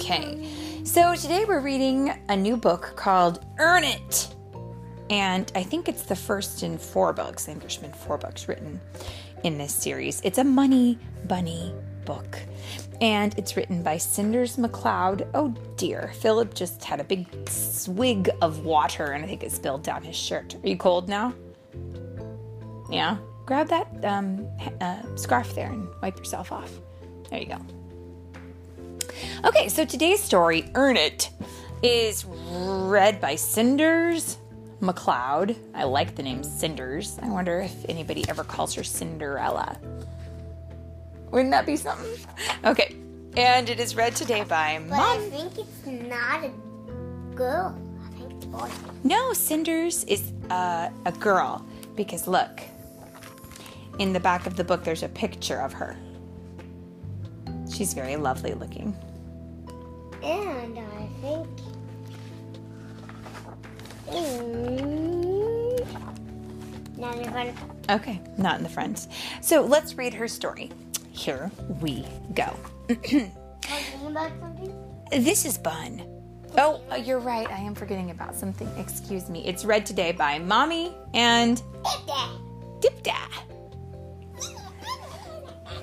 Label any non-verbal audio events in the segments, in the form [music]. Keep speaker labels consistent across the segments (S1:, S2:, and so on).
S1: Okay, so today we're reading a new book called Earn It. And I think it's the first in four books. Been four books written in this series. It's a money bunny book. And it's written by Cinders McLeod. Oh dear, Philip just had a big swig of water and I think it spilled down his shirt. Are you cold now? Yeah? Grab that um, uh, scarf there and wipe yourself off. There you go. Okay, so today's story, Earn It, is read by Cinders McLeod. I like the name Cinders. I wonder if anybody ever calls her Cinderella. Wouldn't that be something? Okay, and it is read today by
S2: But I think it's not a girl. I think it's boy.
S1: No, Cinders is uh, a girl because look, in the back of the book, there's a picture of her. She's very lovely looking.
S2: And I think. Not in front.
S1: Okay, not in the front. So let's read her story. Here we go.
S2: Talking about something?
S1: This is Bun. Oh, you're right. I am forgetting about something. Excuse me. It's read today by Mommy and Dipda.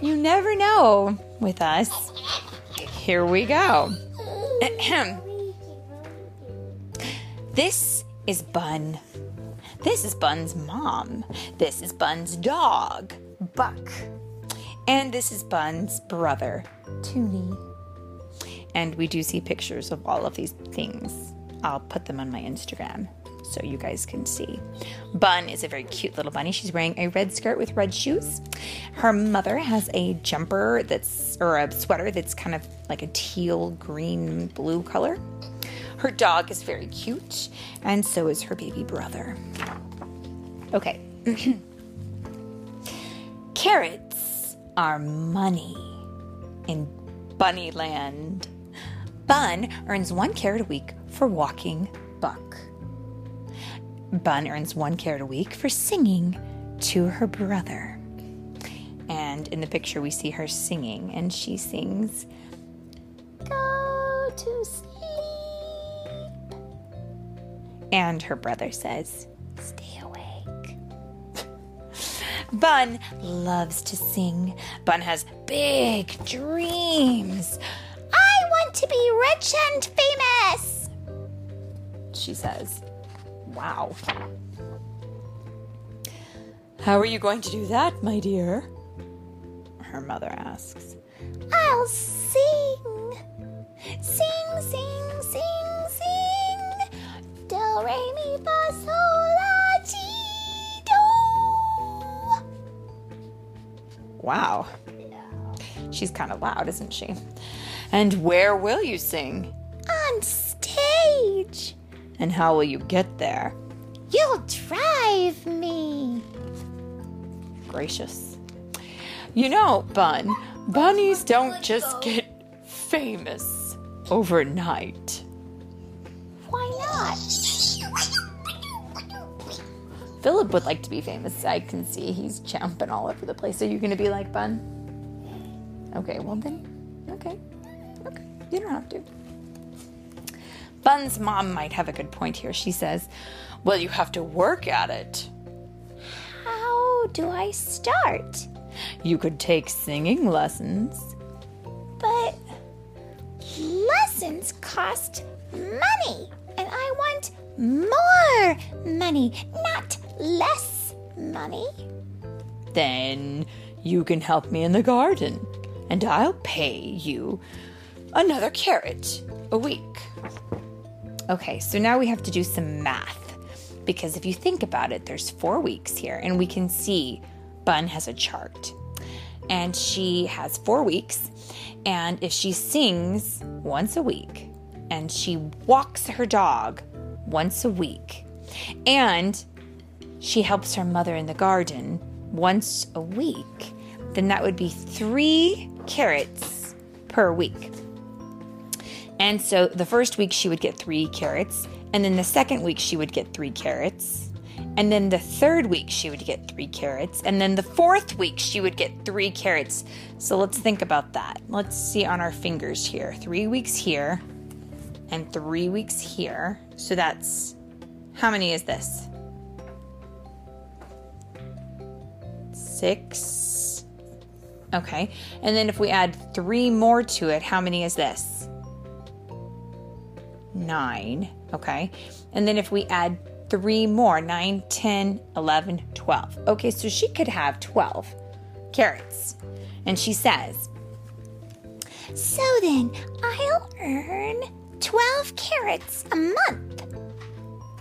S1: You never know with us. Here we go. Uh, Ahem. This is Bun. This is Bun's mom. This is Bun's dog, Buck. And this is Bun's brother, Toonie. And we do see pictures of all of these things. I'll put them on my Instagram so you guys can see. Bun is a very cute little bunny. She's wearing a red skirt with red shoes. Her mother has a jumper that's, or a sweater that's kind of like a teal, green, blue color. Her dog is very cute, and so is her baby brother. Okay. [clears throat] Carrots are money in Bunnyland. Bun earns one carrot a week for walking Buck. Bun earns one carrot a week for singing to her brother. And in the picture, we see her singing, and she sings, Go to sleep. And her brother says, Stay awake. [laughs] Bun loves to sing. Bun has big dreams. I want to be rich and famous, she says. Wow. How are you going to do that, my dear? Her mother asks. I'll sing. Sing, sing, sing, sing. Do, re, mi, fa, sol, la, ti, do. Wow. She's kind of loud, isn't she? And where will you sing? On stage. And how will you get there? You'll drive me. Gracious. You know, Bun, bunnies don't just get famous overnight. Why not? Philip would like to be famous. I can see he's jumping all over the place. Are you going to be like Bun? Okay, well then. Okay. Okay. You don't have to. Bun's mom might have a good point here. She says, Well, you have to work at it. How do I start? You could take singing lessons. But lessons cost money, and I want more money, not less money. Then you can help me in the garden, and I'll pay you another carrot a week. Okay, so now we have to do some math. Because if you think about it, there's four weeks here, and we can see Bun has a chart. And she has four weeks. And if she sings once a week, and she walks her dog once a week, and she helps her mother in the garden once a week, then that would be three carrots per week. And so the first week she would get three carrots, and then the second week she would get three carrots, And then the third week, she would get three carrots. And then the fourth week, she would get three carrots. So let's think about that. Let's see on our fingers here three weeks here and three weeks here. So that's how many is this? Six. Okay. And then if we add three more to it, how many is this? Nine. Okay. And then if we add three more 9, 10, 11, 12. Okay, so she could have 12 carrots. And she says,
S2: So then, I'll earn 12 carrots a month.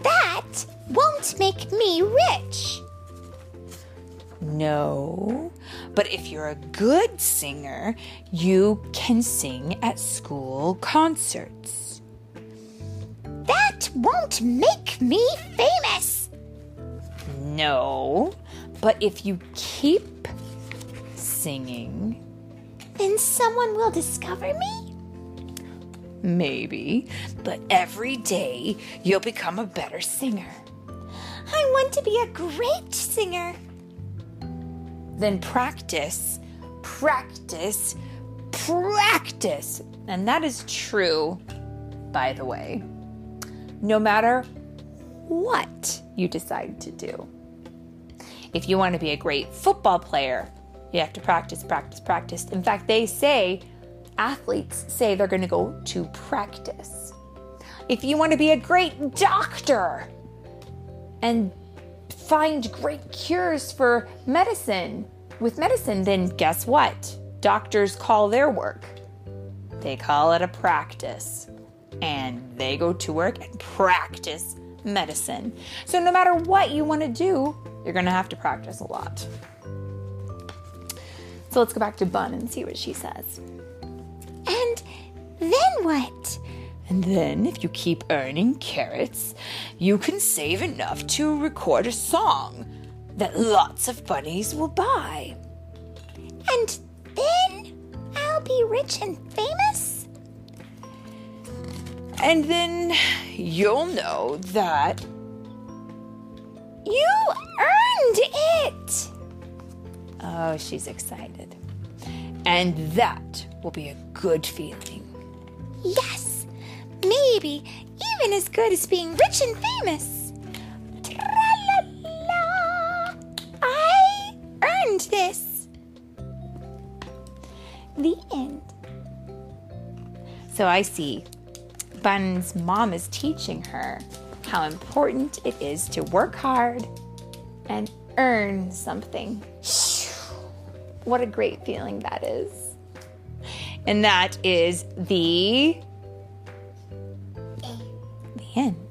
S2: That won't make me rich.
S1: No, but if you're a good singer, you can sing at school concerts.
S2: Won't make me famous.
S1: No, but if you keep singing,
S2: Then someone will discover me?
S1: maybe, but every day you'll become a better singer.
S2: I want to be a great singer.
S1: Then practice, practice, practice. And that is true, by the way, no matter what you decide to do. If you want to be a great football player, you have to practice, practice, practice. In fact, they say, athletes say they're going to go to practice. If you want to be a great doctor and find great cures for medicine, with medicine, then guess what? Doctors call their work. They call it a practice. And they go to work and practice medicine. So, no matter what you want to do, you're going to have to practice a lot. So, let's go back to Bun and see what she says.
S2: And then what?
S1: And then, if you keep earning carrots, you can save enough to record a song that lots of bunnies will buy.
S2: And then I'll be rich and famous?
S1: And then you'll know that
S2: You earned it!
S1: Oh, she's excited. And that will be a good feeling.
S2: Yes, maybe even as good as being rich and famous. Tra-la-la. I earned this. The end.
S1: So I see Bun's mom is teaching her how important it is to work hard and earn something. What a great feeling that is. And that is the the end.